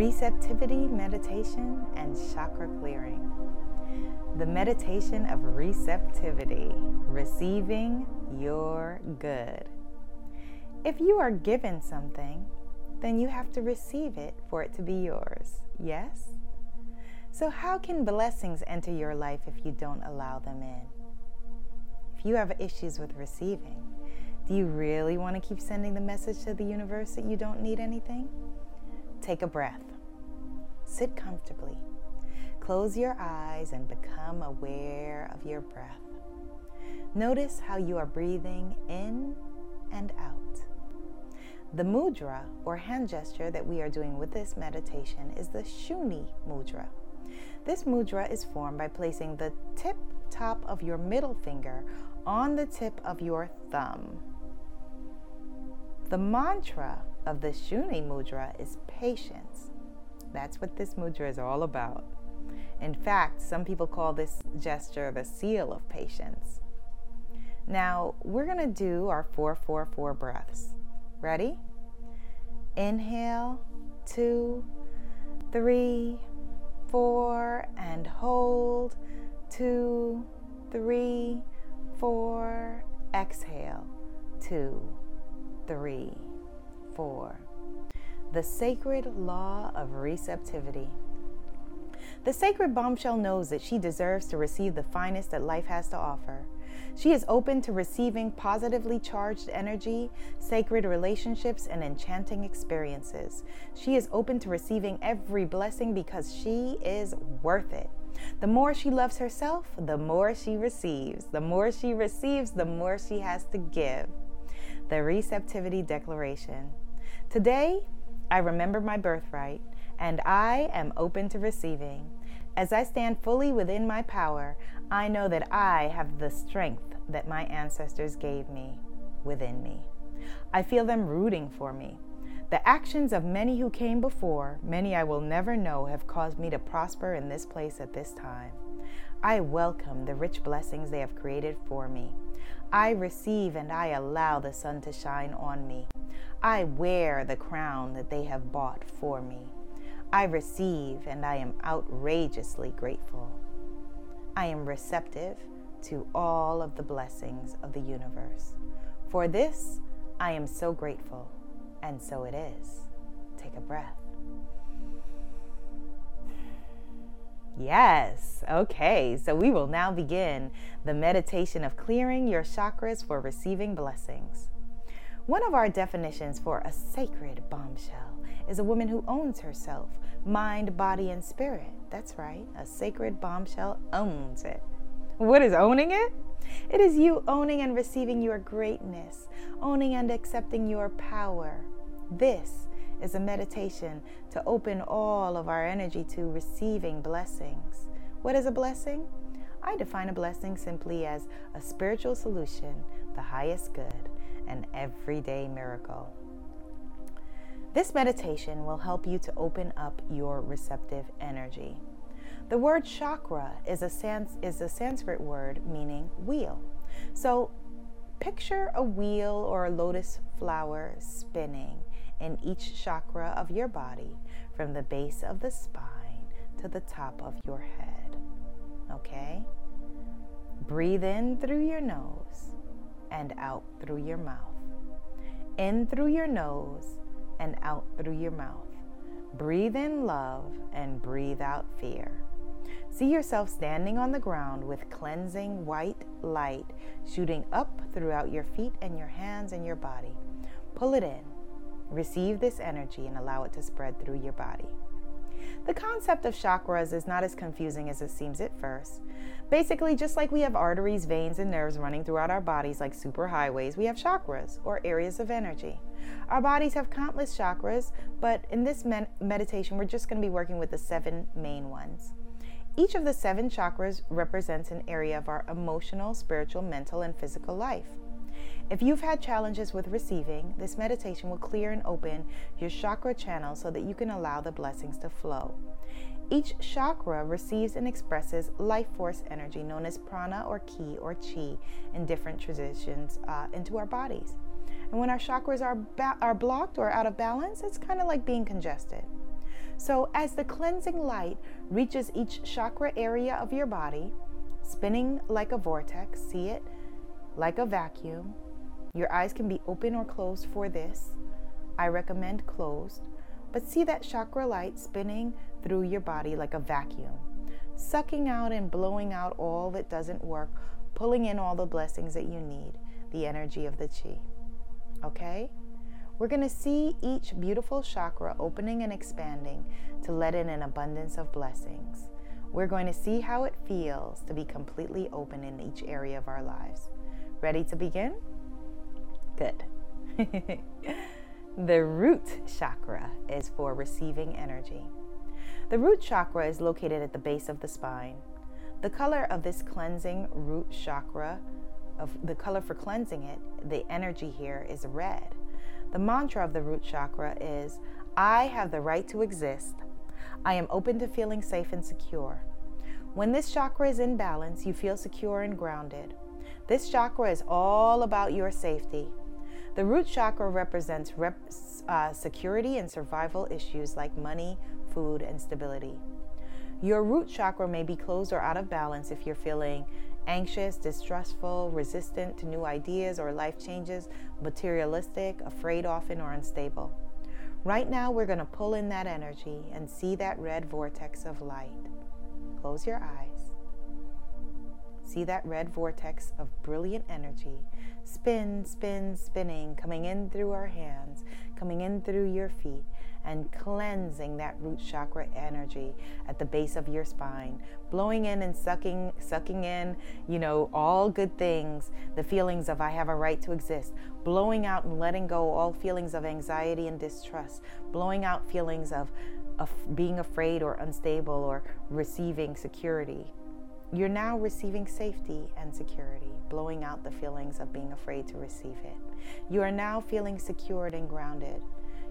receptivity meditation and chakra clearing. The meditation of receptivity, receiving your good. If you are given something, then you have to receive it for it to be yours. Yes? So, how can blessings enter your life if you don't allow them in? If you have issues with receiving, do you really want to keep sending the message to the universe that you don't need anything? Take a breath. Sit comfortably. Close your eyes and become aware of your breath. Notice how you are breathing in and out. The mudra or hand gesture that we are doing with this meditation is the Shuni mudra. This mudra is formed by placing the tip top of your middle finger on the tip of your thumb. The mantra of the Shuni mudra is patience. That's what this mudra is all about. In fact, some people call this gesture the seal of patience. Now, we're going to do our 444 breaths. Ready? Inhale, two, three, four, and hold, two, three, four. Exhale, two, three, four. The sacred law of receptivity. The sacred bombshell knows that she deserves to receive the finest that life has to offer. She is open to receiving positively charged energy, sacred relationships, and enchanting experiences. She is open to receiving every blessing because she is worth it. The more she loves herself, the more she receives. The more she receives, the more she has to give. The Receptivity Declaration. Today, I remember my birthright, and I am open to receiving. As I stand fully within my power, I know that I have the strength that my ancestors gave me within me. I feel them rooting for me. The actions of many who came before, many I will never know, have caused me to prosper in this place at this time. I welcome the rich blessings they have created for me. I receive and I allow the sun to shine on me. I wear the crown that they have bought for me. I receive and I am outrageously grateful. I am receptive to all of the blessings of the universe. For this, I am so grateful, and so it is. Take a breath. Yes, okay, so we will now begin the meditation of clearing your chakras for receiving blessings. One of our definitions for a sacred bombshell is a woman who owns herself, mind, body, and spirit. That's right, a sacred bombshell owns it. What is owning it? It is you owning and receiving your greatness, owning and accepting your power. This is a meditation to open all of our energy to receiving blessings. What is a blessing? I define a blessing simply as a spiritual solution, the highest good, an everyday miracle. This meditation will help you to open up your receptive energy. The word chakra is a, sans- is a Sanskrit word meaning wheel. So picture a wheel or a lotus flower spinning in each chakra of your body from the base of the spine to the top of your head. Okay? Breathe in through your nose and out through your mouth. In through your nose and out through your mouth. Breathe in love and breathe out fear. See yourself standing on the ground with cleansing white light shooting up throughout your feet and your hands and your body. Pull it in. Receive this energy and allow it to spread through your body. The concept of chakras is not as confusing as it seems at first. Basically, just like we have arteries, veins, and nerves running throughout our bodies like superhighways, we have chakras or areas of energy. Our bodies have countless chakras, but in this med- meditation, we're just going to be working with the seven main ones. Each of the seven chakras represents an area of our emotional, spiritual, mental, and physical life. If you've had challenges with receiving, this meditation will clear and open your chakra channel so that you can allow the blessings to flow. Each chakra receives and expresses life force energy known as prana or ki or chi in different traditions uh, into our bodies. And when our chakras are, ba- are blocked or out of balance, it's kind of like being congested. So, as the cleansing light reaches each chakra area of your body, spinning like a vortex, see it like a vacuum. Your eyes can be open or closed for this. I recommend closed, but see that chakra light spinning through your body like a vacuum, sucking out and blowing out all that doesn't work, pulling in all the blessings that you need, the energy of the chi. Okay? We're going to see each beautiful chakra opening and expanding to let in an abundance of blessings. We're going to see how it feels to be completely open in each area of our lives. Ready to begin? The root chakra is for receiving energy. The root chakra is located at the base of the spine. The color of this cleansing root chakra, of the color for cleansing it, the energy here is red. The mantra of the root chakra is I have the right to exist. I am open to feeling safe and secure. When this chakra is in balance, you feel secure and grounded. This chakra is all about your safety. The root chakra represents rep, uh, security and survival issues like money, food, and stability. Your root chakra may be closed or out of balance if you're feeling anxious, distrustful, resistant to new ideas or life changes, materialistic, afraid often, or unstable. Right now, we're going to pull in that energy and see that red vortex of light. Close your eyes. See that red vortex of brilliant energy? Spin, spin, spinning, coming in through our hands, coming in through your feet, and cleansing that root chakra energy at the base of your spine, blowing in and sucking, sucking in, you know, all good things, the feelings of I have a right to exist, blowing out and letting go all feelings of anxiety and distrust, blowing out feelings of, of being afraid or unstable or receiving security. You're now receiving safety and security, blowing out the feelings of being afraid to receive it. You are now feeling secured and grounded.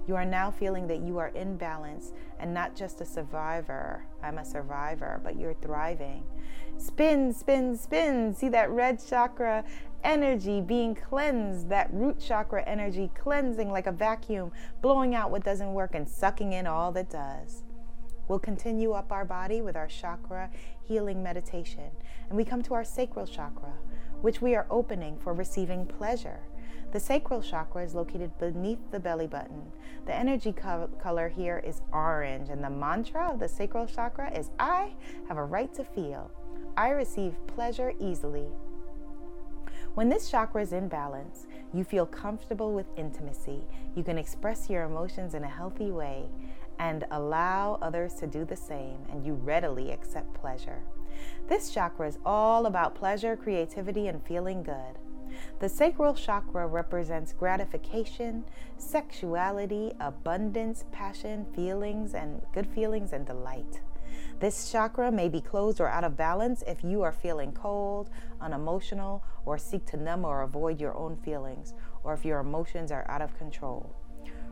You are now feeling that you are in balance and not just a survivor. I'm a survivor, but you're thriving. Spin, spin, spin. See that red chakra energy being cleansed, that root chakra energy cleansing like a vacuum, blowing out what doesn't work and sucking in all that does. We'll continue up our body with our chakra healing meditation, and we come to our sacral chakra, which we are opening for receiving pleasure. The sacral chakra is located beneath the belly button. The energy co- color here is orange, and the mantra of the sacral chakra is I have a right to feel. I receive pleasure easily. When this chakra is in balance, you feel comfortable with intimacy. You can express your emotions in a healthy way and allow others to do the same, and you readily accept pleasure. This chakra is all about pleasure, creativity, and feeling good. The sacral chakra represents gratification, sexuality, abundance, passion, feelings, and good feelings and delight. This chakra may be closed or out of balance if you are feeling cold, unemotional, or seek to numb or avoid your own feelings, or if your emotions are out of control.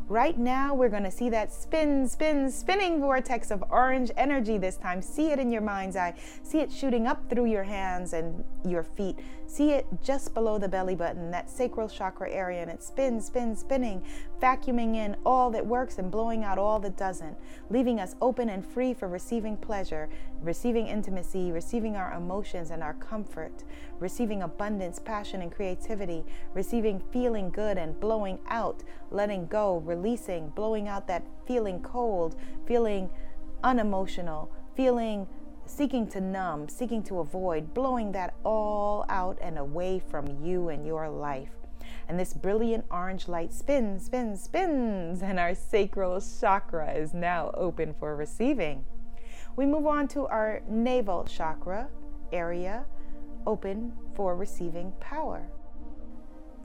Right now, we're going to see that spin, spin, spinning vortex of orange energy this time. See it in your mind's eye. See it shooting up through your hands and your feet. See it just below the belly button, that sacral chakra area, and it spins, spins, spinning, vacuuming in all that works and blowing out all that doesn't, leaving us open and free for receiving pleasure, receiving intimacy, receiving our emotions and our comfort, receiving abundance, passion, and creativity, receiving feeling good and blowing out, letting go, releasing, blowing out that feeling cold, feeling unemotional, feeling seeking to numb, seeking to avoid, blowing that all out and away from you and your life. And this brilliant orange light spins, spins, spins, and our sacral chakra is now open for receiving. We move on to our navel chakra area, open for receiving power.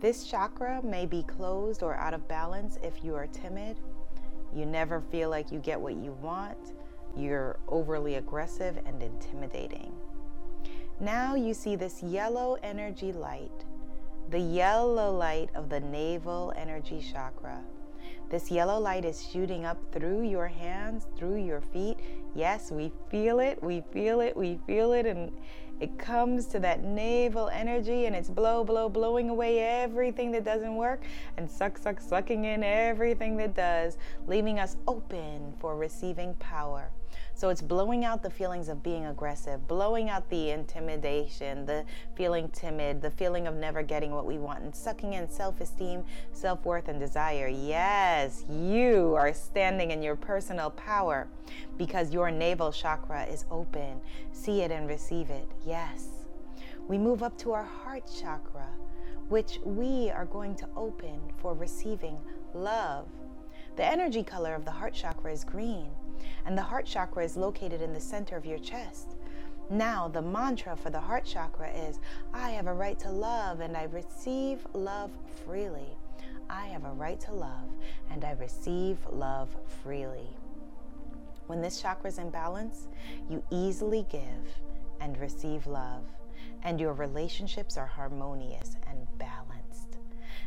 This chakra may be closed or out of balance if you are timid. You never feel like you get what you want. You're overly aggressive and intimidating. Now you see this yellow energy light, the yellow light of the navel energy chakra. This yellow light is shooting up through your hands, through your feet. Yes, we feel it, we feel it, we feel it, and It comes to that navel energy and it's blow, blow, blowing away everything that doesn't work and suck, suck, sucking in everything that does, leaving us open for receiving power. So it's blowing out the feelings of being aggressive, blowing out the intimidation, the feeling timid, the feeling of never getting what we want, and sucking in self esteem, self worth, and desire. Yes, you are standing in your personal power because your navel chakra is open. See it and receive it. Yes. We move up to our heart chakra, which we are going to open for receiving love. The energy color of the heart chakra is green and the heart chakra is located in the center of your chest. Now, the mantra for the heart chakra is I have a right to love and I receive love freely. I have a right to love and I receive love freely. When this chakra is in balance, you easily give and receive love, and your relationships are harmonious and balanced.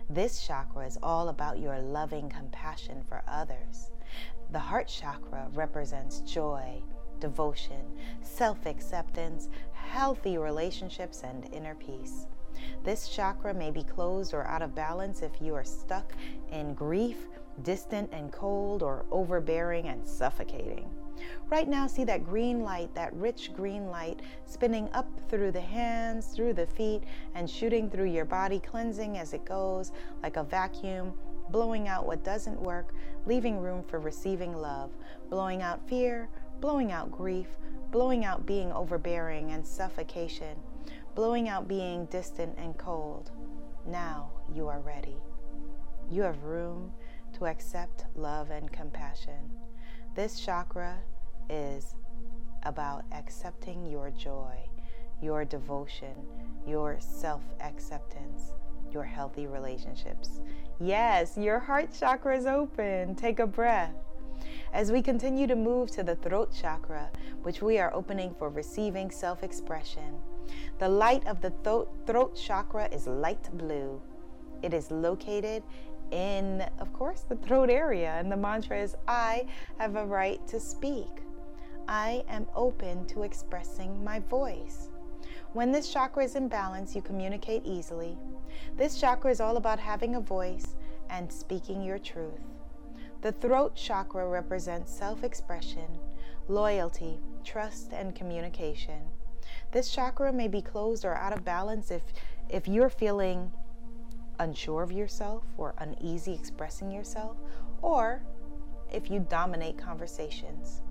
This chakra is all about your loving compassion for others. The heart chakra represents joy, devotion, self acceptance, healthy relationships, and inner peace. This chakra may be closed or out of balance if you are stuck in grief, distant and cold, or overbearing and suffocating. Right now, see that green light, that rich green light, spinning up through the hands, through the feet, and shooting through your body, cleansing as it goes like a vacuum, blowing out what doesn't work, leaving room for receiving love, blowing out fear, blowing out grief, blowing out being overbearing and suffocation, blowing out being distant and cold. Now you are ready. You have room to accept love and compassion. This chakra is about accepting your joy, your devotion, your self acceptance, your healthy relationships. Yes, your heart chakra is open. Take a breath. As we continue to move to the throat chakra, which we are opening for receiving self expression, the light of the throat, throat chakra is light blue. It is located in, of course, the throat area, and the mantra is I have a right to speak. I am open to expressing my voice. When this chakra is in balance, you communicate easily. This chakra is all about having a voice and speaking your truth. The throat chakra represents self expression, loyalty, trust, and communication. This chakra may be closed or out of balance if, if you're feeling unsure of yourself or uneasy expressing yourself, or if you dominate conversations.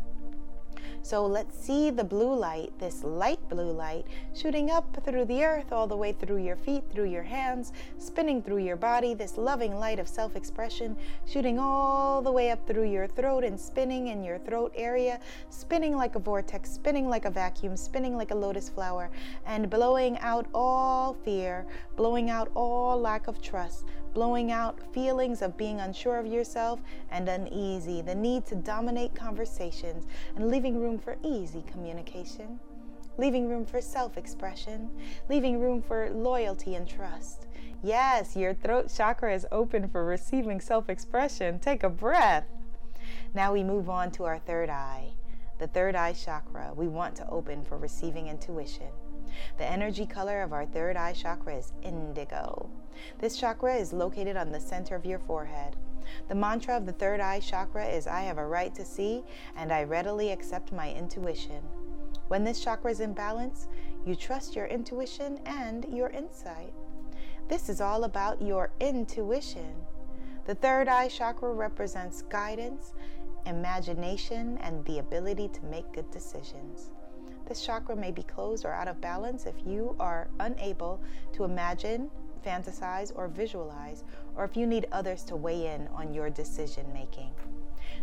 So let's see the blue light, this light blue light, shooting up through the earth, all the way through your feet, through your hands, spinning through your body, this loving light of self expression, shooting all the way up through your throat and spinning in your throat area, spinning like a vortex, spinning like a vacuum, spinning like a lotus flower, and blowing out all fear, blowing out all lack of trust, blowing out feelings of being unsure of yourself and uneasy, the need to dominate conversations, and leaving room for easy communication, leaving room for self expression, leaving room for loyalty and trust. Yes, your throat chakra is open for receiving self expression. Take a breath. Now we move on to our third eye. The third eye chakra we want to open for receiving intuition. The energy color of our third eye chakra is indigo. This chakra is located on the center of your forehead. The mantra of the third eye chakra is I have a right to see and I readily accept my intuition. When this chakra is in balance, you trust your intuition and your insight. This is all about your intuition. The third eye chakra represents guidance, imagination, and the ability to make good decisions. This chakra may be closed or out of balance if you are unable to imagine, fantasize, or visualize, or if you need others to weigh in on your decision making.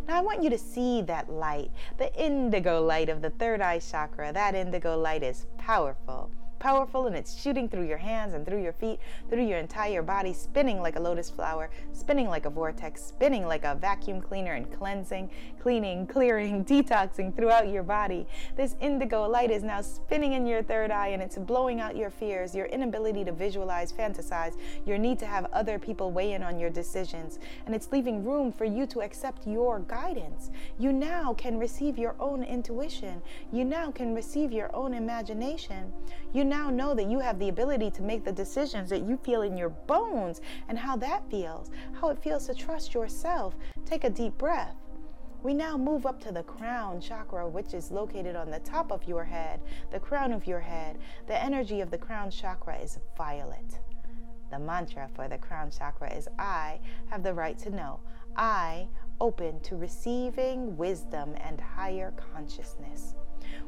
Now, I want you to see that light, the indigo light of the third eye chakra. That indigo light is powerful, powerful and it's shooting through your hands and through your feet, through your entire body, spinning like a lotus flower, spinning like a vortex, spinning like a vacuum cleaner and cleansing, cleaning, clearing, detoxing throughout your body. This indigo light is now spinning in your third eye and it's blowing out your fears, your inability to visualize, fantasize, your need to have other people weigh in on your decisions. And it's leaving room for you to accept your guidance. You now can receive your own intuition. You now can receive your own imagination. You now know that you have the ability to make the decisions that you feel in your bones and how that feels, how it feels to trust yourself. Take a deep breath. We now move up to the crown chakra, which is located on the top of your head, the crown of your head. The energy of the crown chakra is violet. The mantra for the crown chakra is I have the right to know. I open to receiving wisdom and higher consciousness.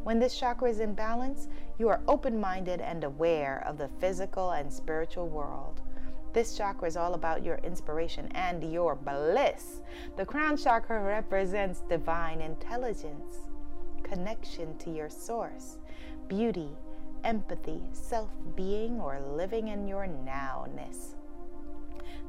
When this chakra is in balance, you are open minded and aware of the physical and spiritual world. This chakra is all about your inspiration and your bliss. The crown chakra represents divine intelligence, connection to your source, beauty, empathy, self being, or living in your nowness.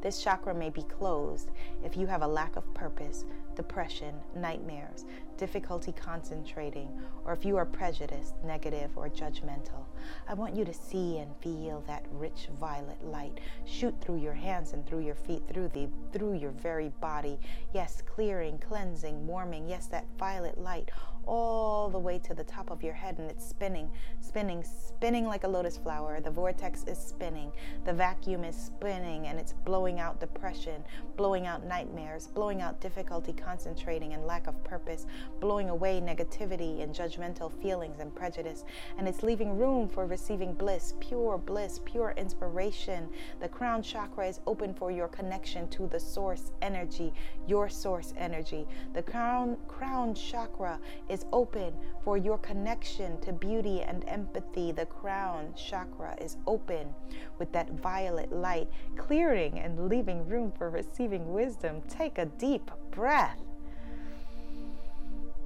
This chakra may be closed if you have a lack of purpose, depression, nightmares, difficulty concentrating, or if you are prejudiced, negative, or judgmental. I want you to see and feel that rich violet light shoot through your hands and through your feet, through the through your very body. Yes, clearing, cleansing, warming. Yes, that violet light all the way to the top of your head and it's spinning, spinning, spinning like a lotus flower. The vortex is spinning, the vacuum is spinning, and it's blowing out depression, blowing out nightmares, blowing out difficulty concentrating and lack of purpose, blowing away negativity and judgmental feelings and prejudice. And it's leaving room for receiving bliss, pure bliss, pure inspiration. The crown chakra is open for your connection to the source energy, your source energy. The crown crown chakra is is open for your connection to beauty and empathy. The crown chakra is open with that violet light, clearing and leaving room for receiving wisdom. Take a deep breath.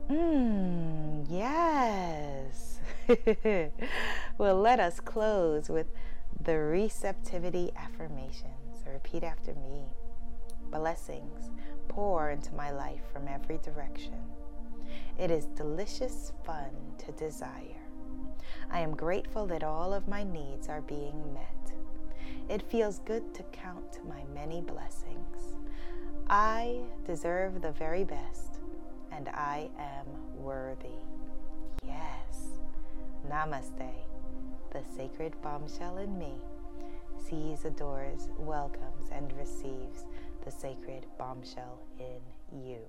Mmm, yes. well, let us close with the receptivity affirmations. Repeat after me. Blessings pour into my life from every direction. It is delicious fun to desire. I am grateful that all of my needs are being met. It feels good to count my many blessings. I deserve the very best, and I am worthy. Yes. Namaste. The sacred bombshell in me sees, adores, welcomes, and receives the sacred bombshell in you.